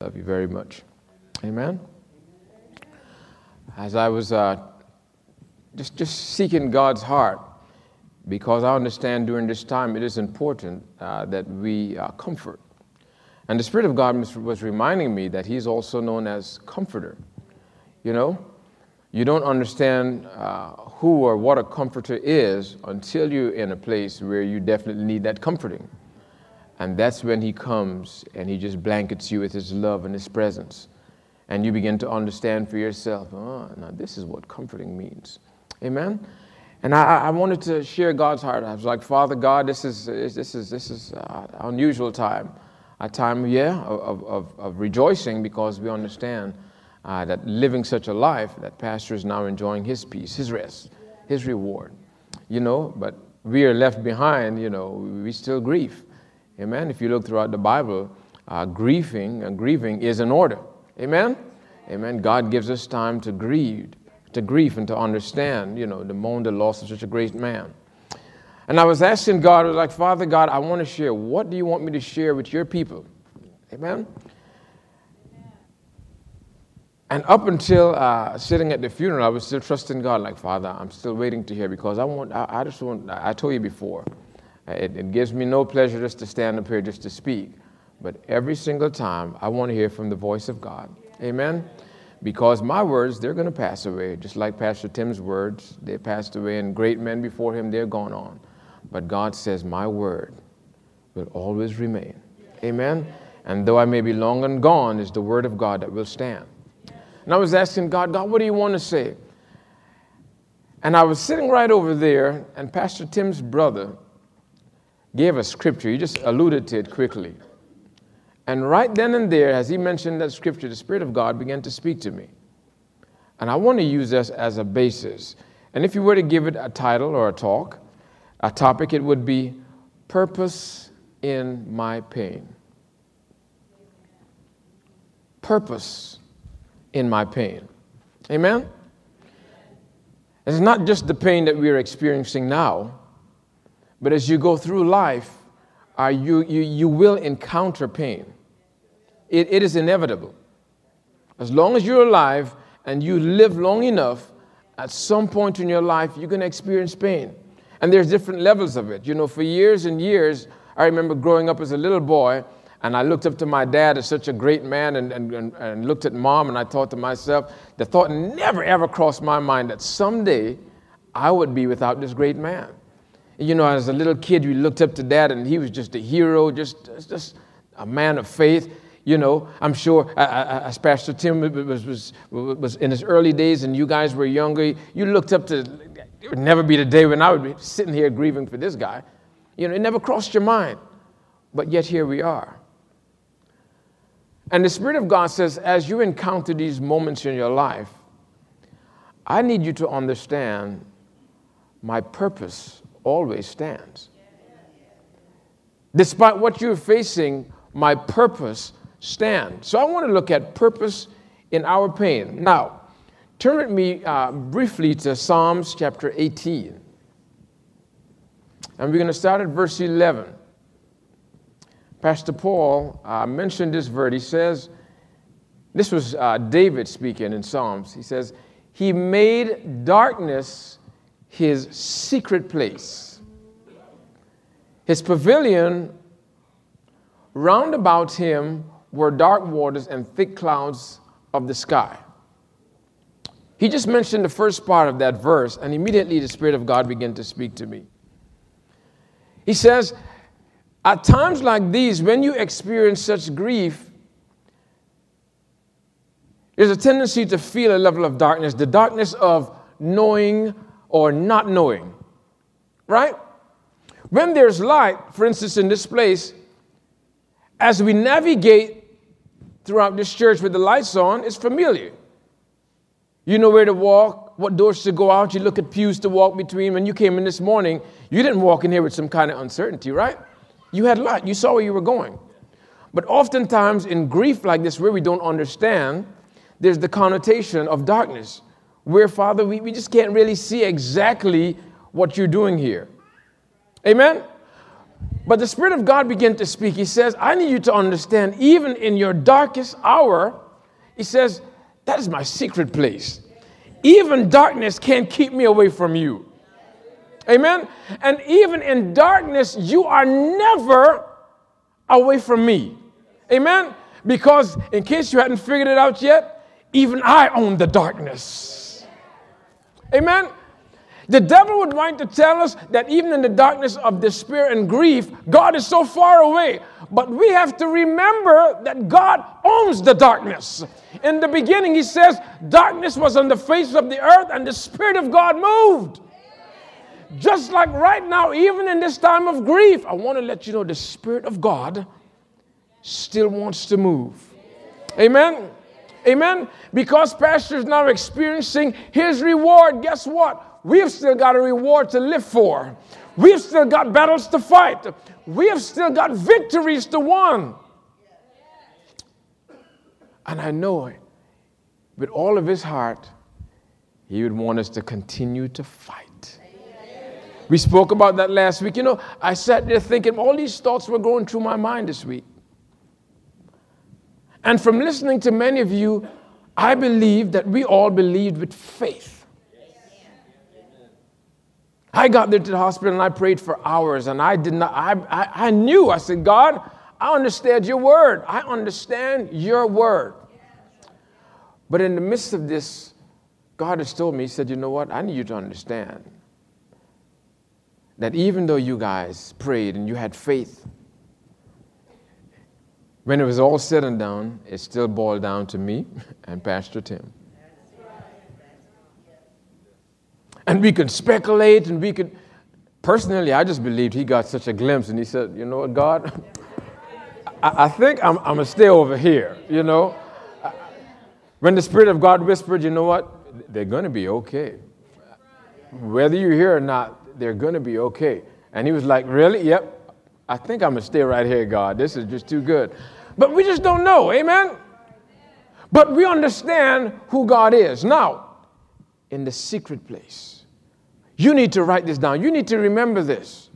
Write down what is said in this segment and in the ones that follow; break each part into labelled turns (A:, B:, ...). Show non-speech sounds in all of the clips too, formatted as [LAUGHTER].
A: Love you very much. Amen. As I was uh, just, just seeking God's heart, because I understand during this time it is important uh, that we uh, comfort. And the Spirit of God was reminding me that He's also known as Comforter. You know, you don't understand uh, who or what a comforter is until you're in a place where you definitely need that comforting. And that's when he comes and he just blankets you with his love and his presence. And you begin to understand for yourself, oh, now this is what comforting means. Amen? And I, I wanted to share God's heart. I was like, Father God, this is, this is, this is uh, unusual time. A time, yeah, of, of, of rejoicing because we understand uh, that living such a life, that pastor is now enjoying his peace, his rest, his reward. You know, but we are left behind, you know, we still grieve. Amen. If you look throughout the Bible, uh, grieving and uh, grieving is in order. Amen. Amen. God gives us time to grieve, to grieve and to understand, you know, the moan the loss of such a great man. And I was asking God, I was like, Father God, I want to share. What do you want me to share with your people? Amen. And up until uh, sitting at the funeral, I was still trusting God, like, Father, I'm still waiting to hear because I want, I, I just want, I told you before, Uh, it, it gives me no pleasure just to stand up here just to speak. But every single time, I want to hear from the voice of God. Amen? Because my words, they're going to pass away, just like Pastor Tim's words. They passed away, and great men before him, they're gone on. But God says, My word will always remain. Amen? And though I may be long and gone, is the word of God that will stand. And I was asking God, God, what do you want to say? And I was sitting right over there, and Pastor Tim's brother, gave a scripture. He just alluded to it quickly. And right then and there, as he mentioned that scripture, the Spirit of God began to speak to me. And I want to use this as a basis. And if you were to give it a title or a talk, a topic, it would be Purpose in My Pain. Purpose in my pain. Amen? It's not just the pain that we are experiencing now, but as you go through life, uh, you, you, you will encounter pain. It, it is inevitable. As long as you're alive and you live long enough, at some point in your life, you're going to experience pain. And there's different levels of it. You know, for years and years, I remember growing up as a little boy, and I looked up to my dad as such a great man and, and, and, and looked at mom, and I thought to myself, the thought never ever crossed my mind that someday I would be without this great man you know, as a little kid, you looked up to dad, and he was just a hero, just, just a man of faith. You know, I'm sure uh, uh, uh, as Pastor Tim was, was, was in his early days and you guys were younger, you looked up to, it would never be the day when I would be sitting here grieving for this guy. You know, it never crossed your mind. But yet here we are. And the Spirit of God says, as you encounter these moments in your life, I need you to understand my purpose always stands. Despite what you're facing, my purpose stands. So I want to look at purpose in our pain. Now, turn with me uh, briefly to Psalms chapter 18. And we're going to start at verse 11. Pastor Paul uh, mentioned this verse. He says, this was uh, David speaking in Psalms. He says, He made darkness his secret place. His pavilion round about him were dark waters and thick clouds of the sky. He just mentioned the first part of that verse, and immediately the Spirit of God began to speak to me. He says, At times like these, when you experience such grief, there's a tendency to feel a level of darkness, the darkness of knowing or not knowing, right? When there's light, for instance, in this place, as we navigate throughout this church with the lights on, it's familiar. You know where to walk, what doors to go out. You look at pews to walk between. When you came in this morning, you didn't walk in here with some kind of uncertainty, right? You had light, you saw where you were going. But oftentimes in grief like this, where we don't understand, there's the connotation of darkness where, Father, we, we just can't really see exactly what you're doing here. Amen? But the Spirit of God began to speak. He says, I need you to understand, even in your darkest hour, He says, that is my secret place. Even darkness can't keep me away from you. Amen? And even in darkness, you are never away from me. Amen? Because, in case you hadn't figured it out yet, even I own the darkness. Amen? The devil would want to tell us that even in the darkness of despair and grief, God is so far away. But we have to remember that God owns the darkness. In the beginning, he says, darkness was on the face of the earth and the Spirit of God moved. Just like right now, even in this time of grief, I want to let you know the Spirit of God still wants to move. Amen. Amen. Because Pastor is now experiencing his reward, guess what? We've still got a reward to live for. We've still got battles to fight. We have still got victories to win. And I know it. With all of his heart, he would want us to continue to fight. We spoke about that last week. You know, I sat there thinking all these thoughts were going through my mind this week. And from listening to many of you, I believe that we all believed with faith. I got there to the hospital and I prayed for hours and I did not, I, I, I knew, I said, God, I understand your word. I understand your word. But in the midst of this, God has told me, He said, You know what? I need you to understand that even though you guys prayed and you had faith, when it was all said and done, it still boiled down to me [LAUGHS] and Pastor Tim. And we could speculate and we could. Personally, I just believed he got such a glimpse and he said, You know what, God? [LAUGHS] I, I think I'm, I'm going to stay over here, you know? When the Spirit of God whispered, You know what? They're going to be okay. Whether you're here or not, they're going to be okay. And he was like, Really? Yep. I think I'm going to stay right here, God. This is just too good. But we just don't know. Amen? But we understand who God is. Now, in the secret place, you need to write this down. You need to remember this,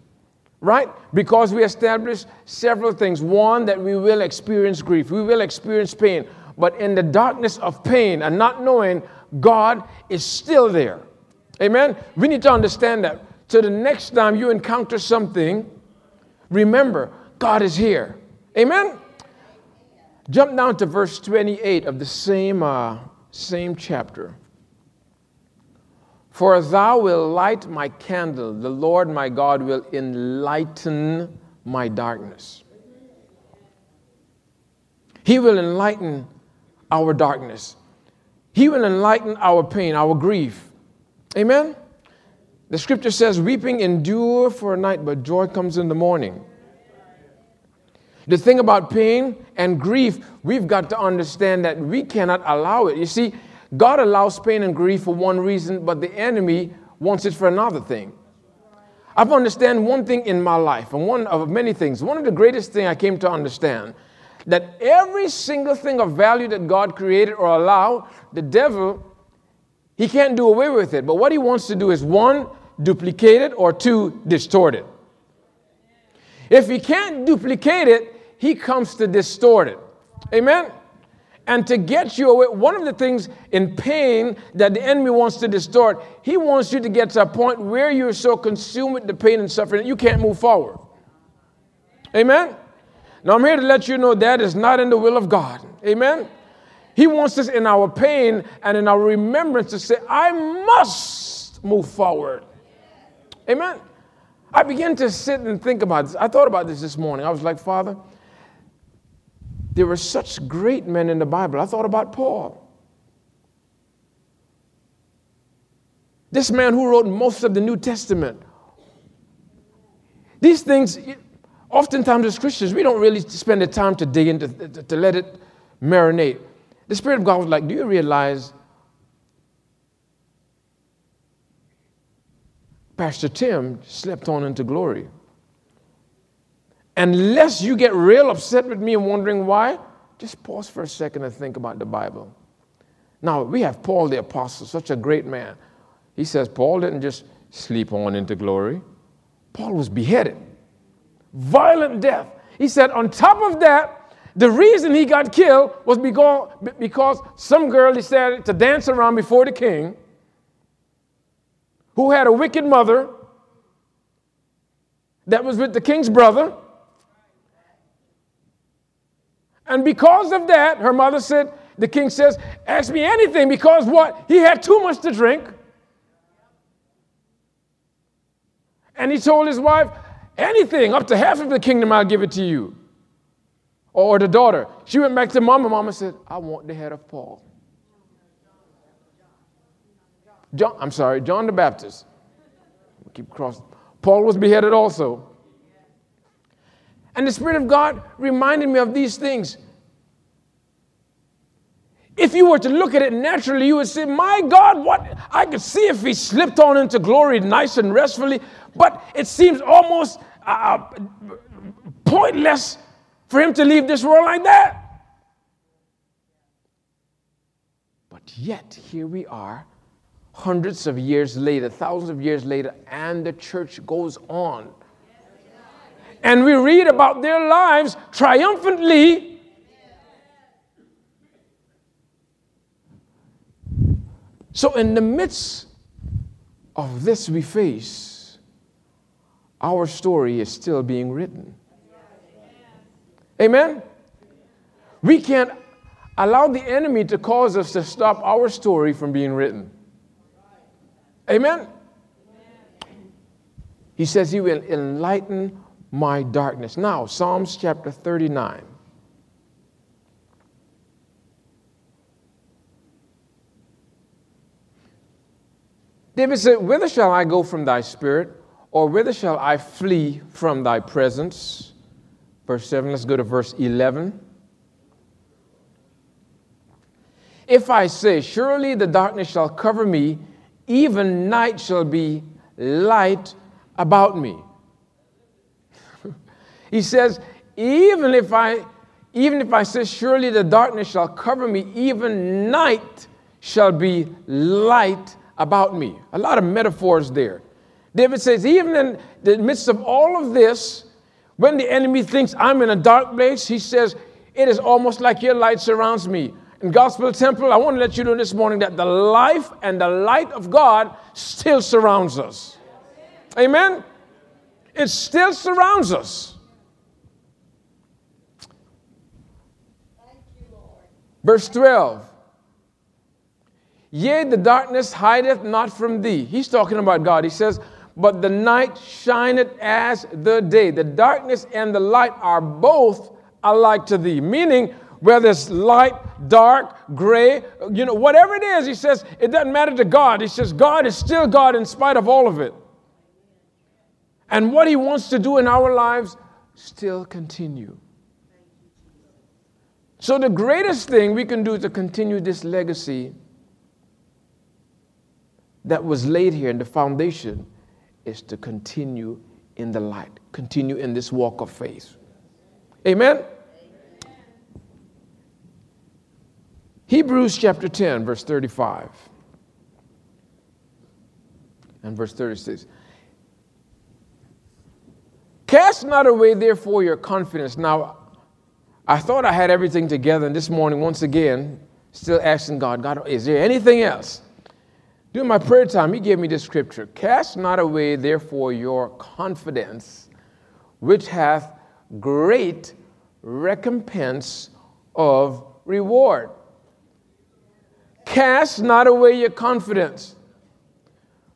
A: right? Because we established several things. One, that we will experience grief, we will experience pain. But in the darkness of pain and not knowing, God is still there. Amen? We need to understand that. So the next time you encounter something, remember, God is here. Amen? Jump down to verse 28 of the same, uh, same chapter. For thou wilt light my candle, the Lord my God will enlighten my darkness. He will enlighten our darkness. He will enlighten our pain, our grief. Amen? The scripture says, Weeping endure for a night, but joy comes in the morning. The thing about pain and grief, we've got to understand that we cannot allow it. You see, God allows pain and grief for one reason, but the enemy wants it for another thing. I've understand one thing in my life, and one of many things. One of the greatest things I came to understand that every single thing of value that God created or allowed, the devil, he can't do away with it. But what he wants to do is one, duplicate it, or two, distort it. If he can't duplicate it, he comes to distort it. Amen? And to get you away, one of the things in pain that the enemy wants to distort, he wants you to get to a point where you're so consumed with the pain and suffering that you can't move forward. Amen? Now, I'm here to let you know that is not in the will of God. Amen? He wants us in our pain and in our remembrance to say, I must move forward. Amen? I began to sit and think about this. I thought about this this morning. I was like, Father, there were such great men in the Bible. I thought about Paul. This man who wrote most of the New Testament. These things, oftentimes as Christians, we don't really spend the time to dig into, to, to let it marinate. The Spirit of God was like, Do you realize Pastor Tim slept on into glory? Unless you get real upset with me and wondering why, just pause for a second and think about the Bible. Now, we have Paul the Apostle, such a great man. He says Paul didn't just sleep on into glory, Paul was beheaded. violent death. He said, on top of that, the reason he got killed was because, because some girl decided to dance around before the king who had a wicked mother that was with the king's brother. And because of that, her mother said, the king says, Ask me anything because what? He had too much to drink. And he told his wife, Anything, up to half of the kingdom, I'll give it to you. Or the daughter. She went back to mama. Mama said, I want the head of Paul. John, I'm sorry, John the Baptist. Keep crossing. Paul was beheaded also. And the Spirit of God reminded me of these things. If you were to look at it naturally, you would say, My God, what? I could see if he slipped on into glory nice and restfully, but it seems almost uh, uh, pointless for him to leave this world like that. But yet, here we are, hundreds of years later, thousands of years later, and the church goes on. And we read about their lives triumphantly So, in the midst of this we face, our story is still being written. Amen? We can't allow the enemy to cause us to stop our story from being written. Amen? He says he will enlighten my darkness. Now, Psalms chapter 39. David said, Whither shall I go from thy spirit, or whither shall I flee from thy presence? Verse 7, let's go to verse 11. If I say, Surely the darkness shall cover me, even night shall be light about me. He says, even if I even if I say, Surely the darkness shall cover me, even night shall be light about me. A lot of metaphors there. David says, even in the midst of all of this, when the enemy thinks I'm in a dark place, he says, it is almost like your light surrounds me. In Gospel Temple, I want to let you know this morning that the life and the light of God still surrounds us. Amen? It still surrounds us. Verse 12 Yea, the darkness hideth not from thee. He's talking about God. He says, But the night shineth as the day. The darkness and the light are both alike to thee. Meaning, whether it's light, dark, gray, you know, whatever it is, he says, it doesn't matter to God. He says, God is still God in spite of all of it. And what he wants to do in our lives still continue. So, the greatest thing we can do to continue this legacy that was laid here in the foundation is to continue in the light, continue in this walk of faith. Amen? Amen? Hebrews chapter 10, verse 35 and verse 36. Cast not away, therefore, your confidence. Now, I thought I had everything together, and this morning, once again, still asking God, God, is there anything else? During my prayer time, he gave me this scripture Cast not away, therefore, your confidence, which hath great recompense of reward. Cast not away your confidence.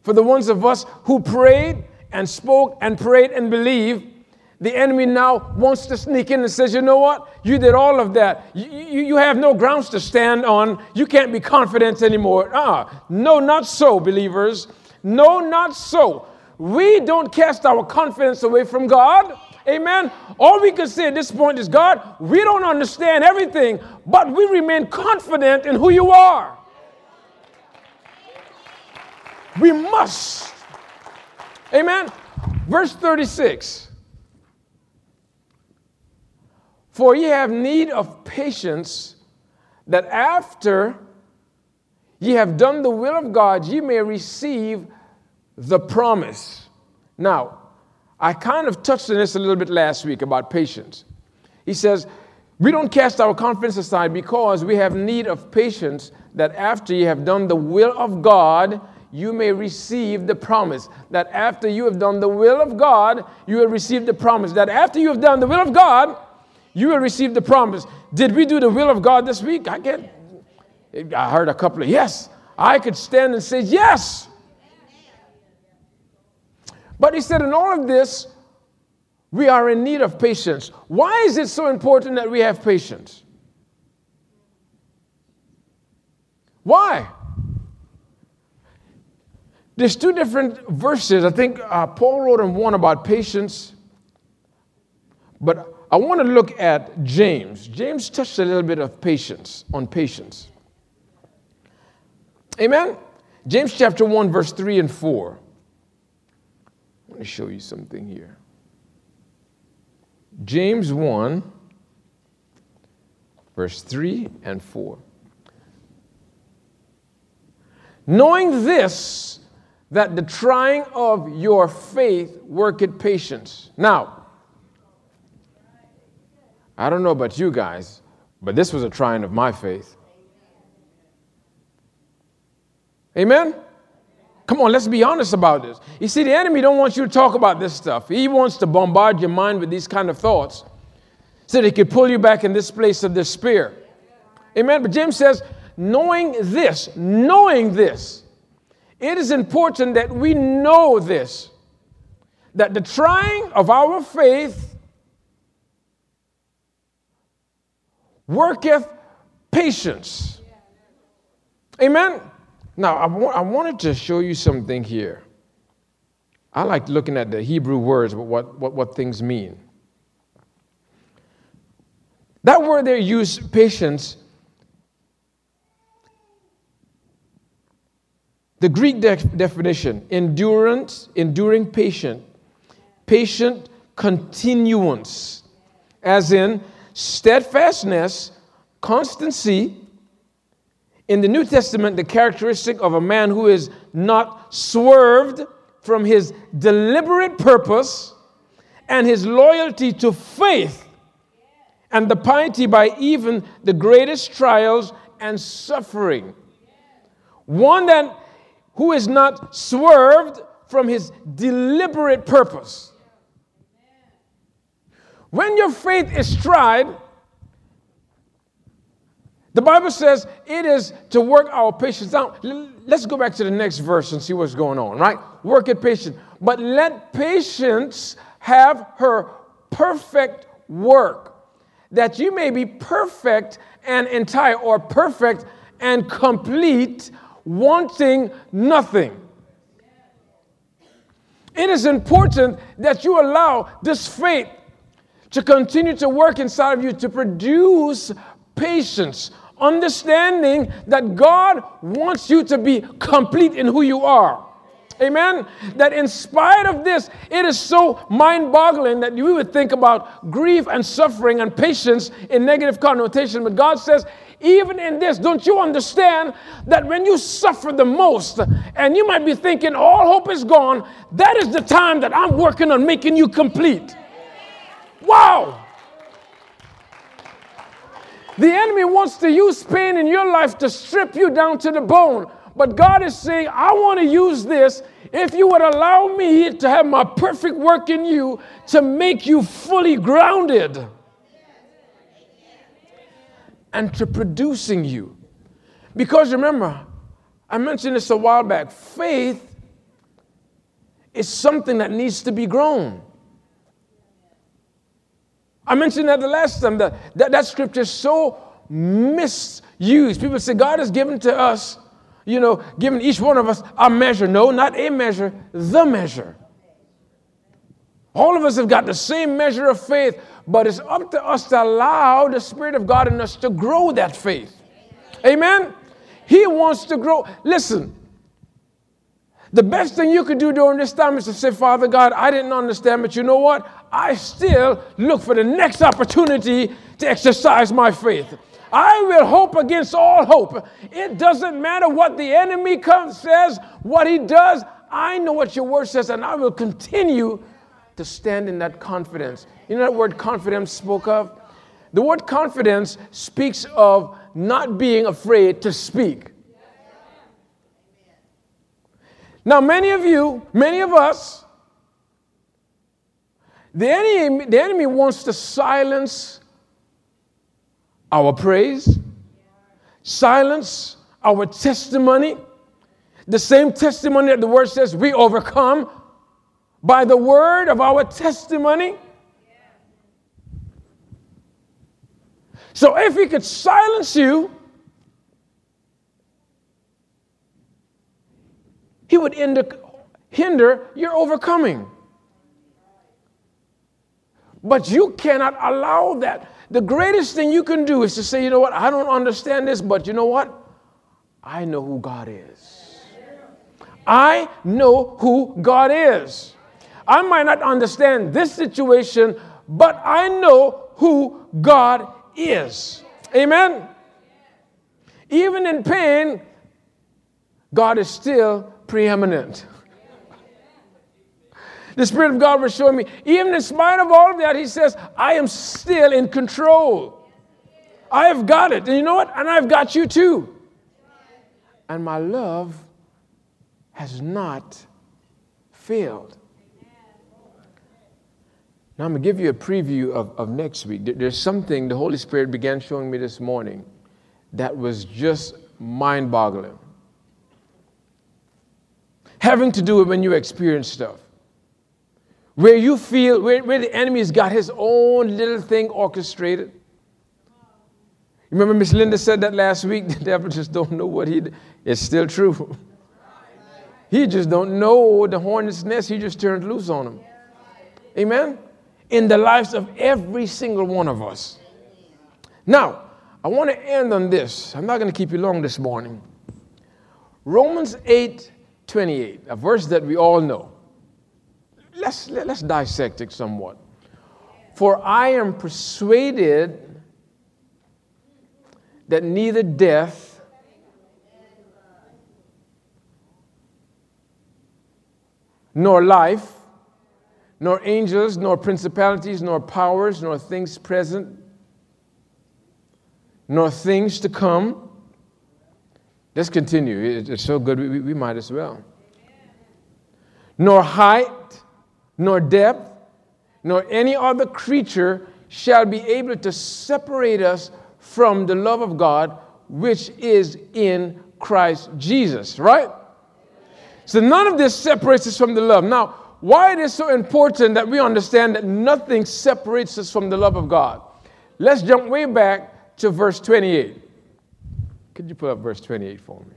A: For the ones of us who prayed and spoke and prayed and believed, the enemy now wants to sneak in and says, you know what? You did all of that. You, you, you have no grounds to stand on. You can't be confident anymore. Ah, no, not so, believers. No, not so. We don't cast our confidence away from God. Amen. All we can say at this point is, God, we don't understand everything, but we remain confident in who you are. We must. Amen. Verse 36. For ye have need of patience, that after ye have done the will of God, ye may receive the promise. Now, I kind of touched on this a little bit last week about patience. He says, We don't cast our confidence aside because we have need of patience that after you have done the will of God, you may receive the promise. That after you have done the will of God, you will receive the promise. That after you have done the will of God, you will receive the promise. Did we do the will of God this week? I get I heard a couple of yes. I could stand and say yes. But he said, in all of this, we are in need of patience. Why is it so important that we have patience? Why? There's two different verses. I think uh, Paul wrote in one about patience, but I want to look at James. James touched a little bit of patience, on patience. Amen? James chapter 1, verse 3 and 4. I want to show you something here. James 1, verse 3 and 4. Knowing this, that the trying of your faith worketh patience. Now, I don't know about you guys, but this was a trying of my faith. Amen? Come on, let's be honest about this. You see, the enemy don't want you to talk about this stuff. He wants to bombard your mind with these kind of thoughts so that he could pull you back in this place of despair. Amen? But James says, knowing this, knowing this, it is important that we know this that the trying of our faith worketh patience. Amen. Now, I, wa- I wanted to show you something here. I like looking at the Hebrew words, what, what, what things mean. That word there used patience The Greek de- definition endurance, enduring patient, patient continuance, as in steadfastness, constancy. In the New Testament, the characteristic of a man who is not swerved from his deliberate purpose and his loyalty to faith and the piety by even the greatest trials and suffering. One that who is not swerved from his deliberate purpose. When your faith is tried, the Bible says it is to work our patience out. Let's go back to the next verse and see what's going on, right? Work it patient. But let patience have her perfect work, that you may be perfect and entire, or perfect and complete, wanting nothing. It is important that you allow this faith to continue to work inside of you to produce patience, understanding that God wants you to be complete in who you are. Amen. That in spite of this, it is so mind boggling that we would think about grief and suffering and patience in negative connotation. But God says even in this, don't you understand that when you suffer the most, and you might be thinking all hope is gone, that is the time that I'm working on making you complete. Wow! The enemy wants to use pain in your life to strip you down to the bone. But God is saying, I want to use this if you would allow me to have my perfect work in you to make you fully grounded and to producing you. Because remember, I mentioned this a while back faith is something that needs to be grown. I mentioned that the last time that that, scripture is so misused. People say God has given to us, you know, given each one of us a measure. No, not a measure, the measure. All of us have got the same measure of faith, but it's up to us to allow the Spirit of God in us to grow that faith. Amen? He wants to grow. Listen, the best thing you could do during this time is to say, Father God, I didn't understand, but you know what? I still look for the next opportunity to exercise my faith. I will hope against all hope. It doesn't matter what the enemy comes, says, what he does. I know what your word says, and I will continue to stand in that confidence. You know that word confidence spoke of? The word confidence speaks of not being afraid to speak. Now, many of you, many of us, the enemy, the enemy wants to silence our praise, silence our testimony, the same testimony that the word says we overcome by the word of our testimony. So if he could silence you, He would hinder your overcoming. But you cannot allow that. The greatest thing you can do is to say, you know what, I don't understand this, but you know what? I know who God is. I know who God is. I might not understand this situation, but I know who God is. Amen? Even in pain, God is still preeminent. The Spirit of God was showing me, even in spite of all of that, He says, I am still in control. I have got it. And you know what? And I've got you too. And my love has not failed. Now, I'm going to give you a preview of, of next week. There's something the Holy Spirit began showing me this morning that was just mind boggling having to do with when you experience stuff. Where you feel, where, where the enemy's got his own little thing orchestrated. Remember Miss Linda said that last week? [LAUGHS] The devil just don't know what he. It's still true. [LAUGHS] He just don't know the hornet's nest. He just turned loose on him. Amen? In the lives of every single one of us. Now, I want to end on this. I'm not going to keep you long this morning. Romans 8 28, a verse that we all know. Let's, let's dissect it somewhat. For I am persuaded that neither death nor life, nor angels, nor principalities, nor powers, nor things present, nor things to come Let's continue. It's so good, we, we might as well. Nor height, nor depth, nor any other creature shall be able to separate us from the love of God which is in Christ Jesus, right? So none of this separates us from the love. Now, why it is so important that we understand that nothing separates us from the love of God. Let's jump way back to verse 28. Could you put up verse 28 for me?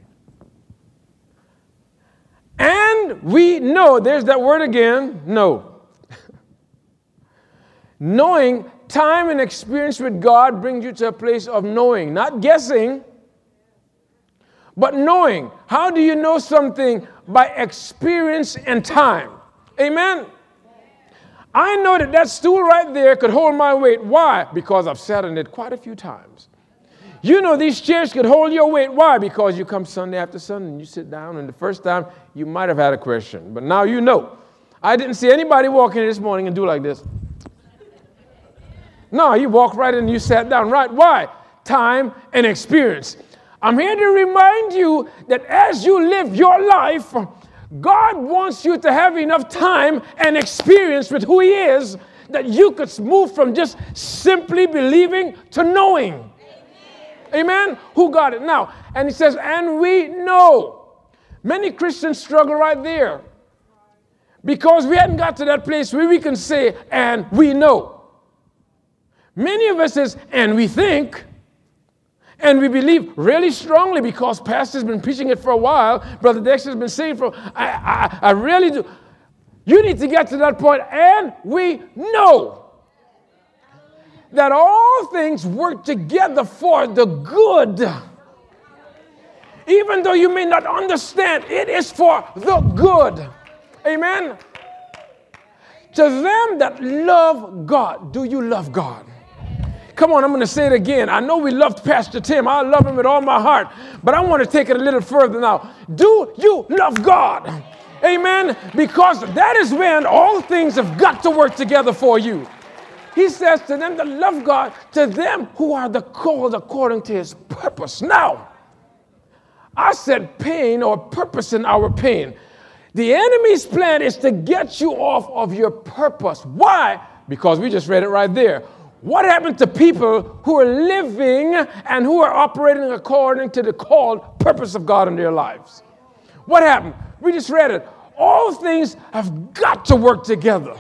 A: And we know, there's that word again, know. [LAUGHS] knowing, time and experience with God brings you to a place of knowing, not guessing, but knowing. How do you know something? By experience and time. Amen? I know that that stool right there could hold my weight. Why? Because I've sat on it quite a few times. You know these chairs could hold your weight. Why? Because you come Sunday after Sunday and you sit down, and the first time you might have had a question, but now you know. I didn't see anybody walk in this morning and do like this. No, you walked right in and you sat down. Right? Why? Time and experience. I'm here to remind you that as you live your life, God wants you to have enough time and experience with who He is that you could move from just simply believing to knowing. Amen? Who got it? Now, and he says, and we know. Many Christians struggle right there because we hadn't got to that place where we can say, and we know. Many of us says, and we think, and we believe really strongly because Pastor's been preaching it for a while, Brother Dexter's been saying for, I, I, I really do. You need to get to that point, and we know that all things work together for the good. Even though you may not understand, it is for the good. Amen. To them that love God, do you love God? Come on, I'm going to say it again. I know we loved Pastor Tim. I love him with all my heart. But I want to take it a little further now. Do you love God? Amen. Because that is when all things have got to work together for you. He says to them that love God, to them who are the called according to his purpose. Now, I said pain or purpose in our pain. The enemy's plan is to get you off of your purpose. Why? Because we just read it right there. What happened to people who are living and who are operating according to the called purpose of God in their lives? What happened? We just read it. All things have got to work together.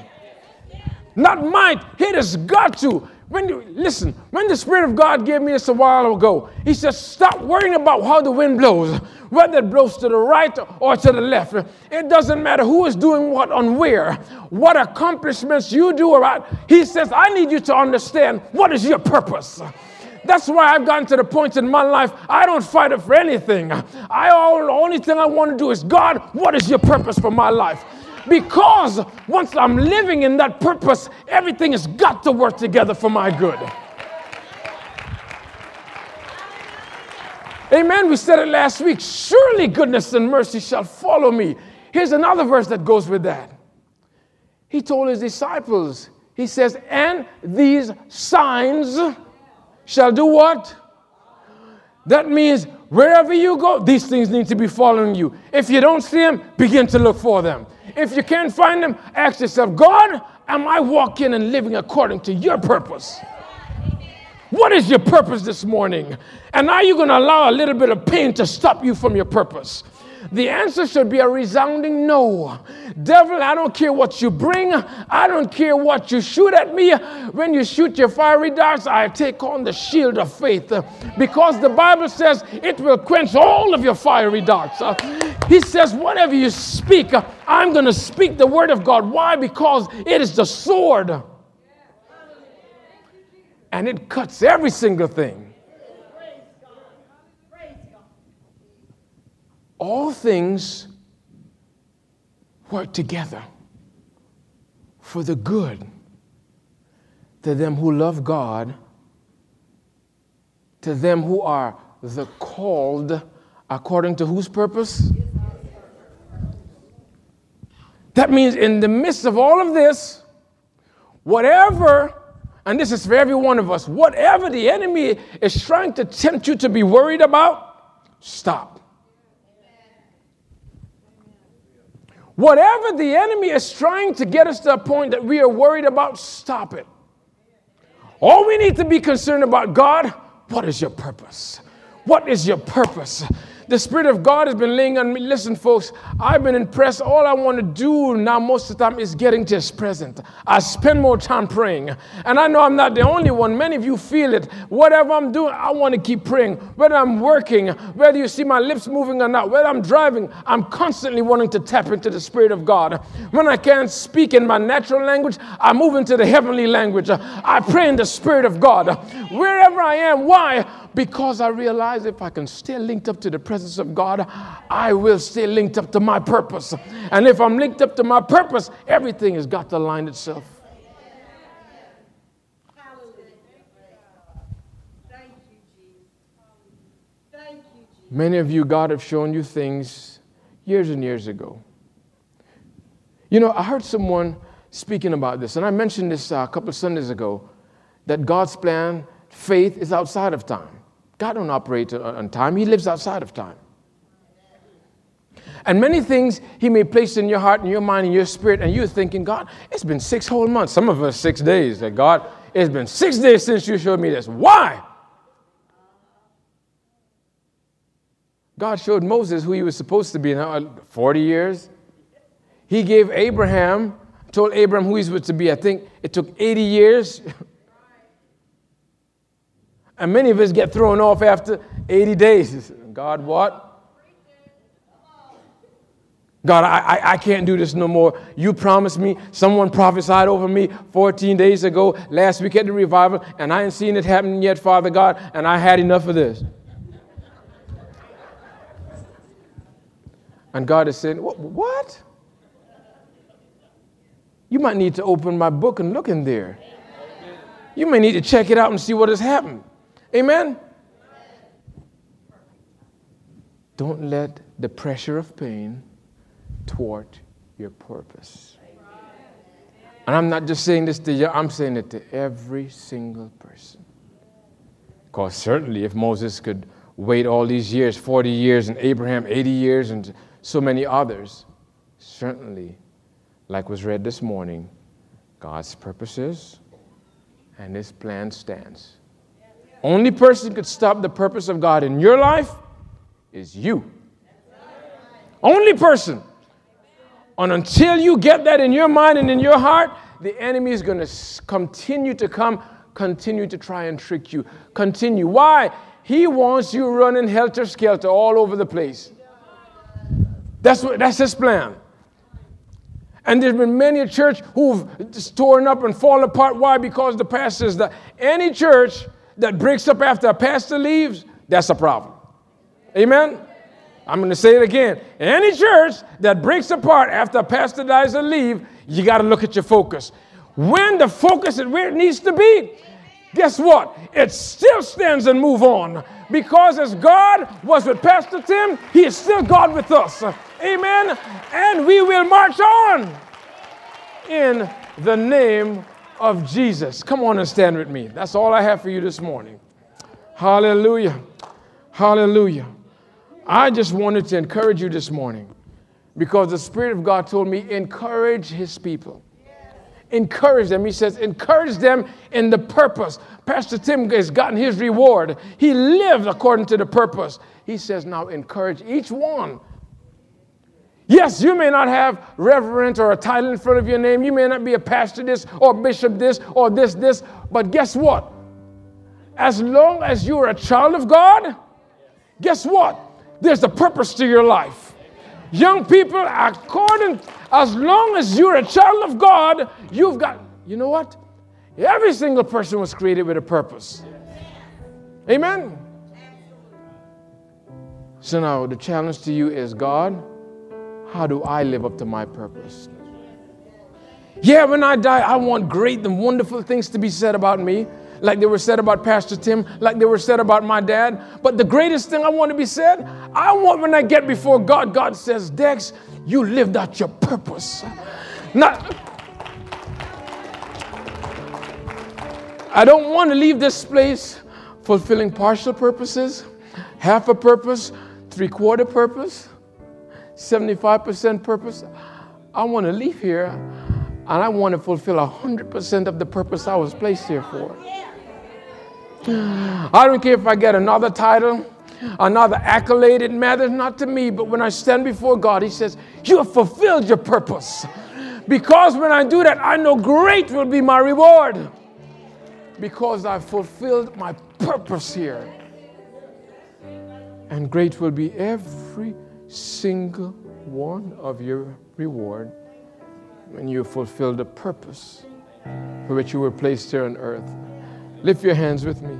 A: Not might, has got to. When you listen, when the Spirit of God gave me this a while ago, He says, Stop worrying about how the wind blows, whether it blows to the right or to the left. It doesn't matter who is doing what on where, what accomplishments you do or not. He says, I need you to understand what is your purpose. That's why I've gotten to the point in my life I don't fight it for anything. I all, the only thing I want to do is God, what is your purpose for my life? Because once I'm living in that purpose, everything has got to work together for my good. Amen. We said it last week. Surely goodness and mercy shall follow me. Here's another verse that goes with that. He told his disciples, He says, And these signs shall do what? That means wherever you go, these things need to be following you. If you don't see them, begin to look for them. If you can't find them, ask yourself, God, am I walking and living according to your purpose? What is your purpose this morning? And are you going to allow a little bit of pain to stop you from your purpose? The answer should be a resounding no. Devil, I don't care what you bring. I don't care what you shoot at me. When you shoot your fiery darts, I take on the shield of faith because the Bible says it will quench all of your fiery darts. He says, whatever you speak, I'm going to speak the word of God. Why? Because it is the sword and it cuts every single thing. All things work together for the good to them who love God, to them who are the called according to whose purpose? That means in the midst of all of this, whatever, and this is for every one of us, whatever the enemy is trying to tempt you to be worried about, stop. Whatever the enemy is trying to get us to a point that we are worried about, stop it. All we need to be concerned about, God, what is your purpose? What is your purpose? The Spirit of God has been laying on me. Listen, folks, I've been impressed. All I want to do now, most of the time, is getting to His. I spend more time praying. And I know I'm not the only one. Many of you feel it. Whatever I'm doing, I want to keep praying. Whether I'm working, whether you see my lips moving or not, whether I'm driving, I'm constantly wanting to tap into the Spirit of God. When I can't speak in my natural language, I move into the heavenly language. I pray in the Spirit of God. Wherever I am, why? Because I realize if I can stay linked up to the presence of God, I will stay linked up to my purpose. And if I'm linked up to my purpose, everything has got to align itself. Many of you, God have shown you things years and years ago. You know, I heard someone speaking about this, and I mentioned this uh, a couple of Sundays ago that God's plan, faith, is outside of time. God don't operate on time, He lives outside of time. And many things He may place in your heart and your mind and your spirit, and you're thinking, God, it's been six whole months. Some of us, six days. That God, it's been six days since you showed me this. Why? God showed Moses who he was supposed to be now uh, 40 years. He gave Abraham, told Abraham who he was to be. I think it took 80 years. [LAUGHS] And many of us get thrown off after 80 days. God, what? God, I, I, I, can't do this no more. You promised me, someone prophesied over me 14 days ago, last week at the revival, and I ain't seen it happen yet, Father God, and I had enough of this. And God is saying, What? You might need to open my book and look in there. You may need to check it out and see what has happened. Amen? Don't let the pressure of pain thwart your purpose. And I'm not just saying this to you, I'm saying it to every single person. Because certainly, if Moses could wait all these years 40 years, and Abraham 80 years, and so many others certainly, like was read this morning, God's purposes and His plan stands. Only person could stop the purpose of God in your life is you. Only person. And until you get that in your mind and in your heart, the enemy is going to continue to come, continue to try and trick you. Continue. Why? He wants you running helter skelter all over the place. That's, what, that's his plan. And there's been many a church who've torn up and fallen apart. Why? Because the pastor is that any church that breaks up after a pastor leaves, that's a problem. Amen? I'm going to say it again. Any church that breaks apart after a pastor dies or leave, you got to look at your focus. When the focus is where it needs to be, guess what? It still stands and move on. Because as God was with Pastor Tim, he is still God with us. Amen. And we will march on in the name of Jesus. Come on and stand with me. That's all I have for you this morning. Hallelujah. Hallelujah. I just wanted to encourage you this morning because the Spirit of God told me, encourage His people. Encourage them. He says, encourage them in the purpose. Pastor Tim has gotten his reward. He lived according to the purpose. He says, now encourage each one Yes, you may not have reverend or a title in front of your name. You may not be a pastor this or bishop this or this, this. But guess what? As long as you're a child of God, guess what? There's a purpose to your life. Young people, according, as long as you're a child of God, you've got, you know what? Every single person was created with a purpose. Amen? So now the challenge to you is God how do I live up to my purpose? Yeah, when I die, I want great and wonderful things to be said about me, like they were said about Pastor Tim, like they were said about my dad. But the greatest thing I want to be said, I want when I get before God, God says, Dex, you lived out your purpose. Not, I don't want to leave this place fulfilling partial purposes, half a purpose, three quarter purpose. 75% purpose, I want to leave here and I want to fulfill 100% of the purpose I was placed here for. I don't care if I get another title, another accolade, it matters not to me. But when I stand before God, He says, You have fulfilled your purpose. Because when I do that, I know great will be my reward. Because I've fulfilled my purpose here. And great will be every single one of your reward when you fulfill the purpose for which you were placed here on earth. Lift your hands with me.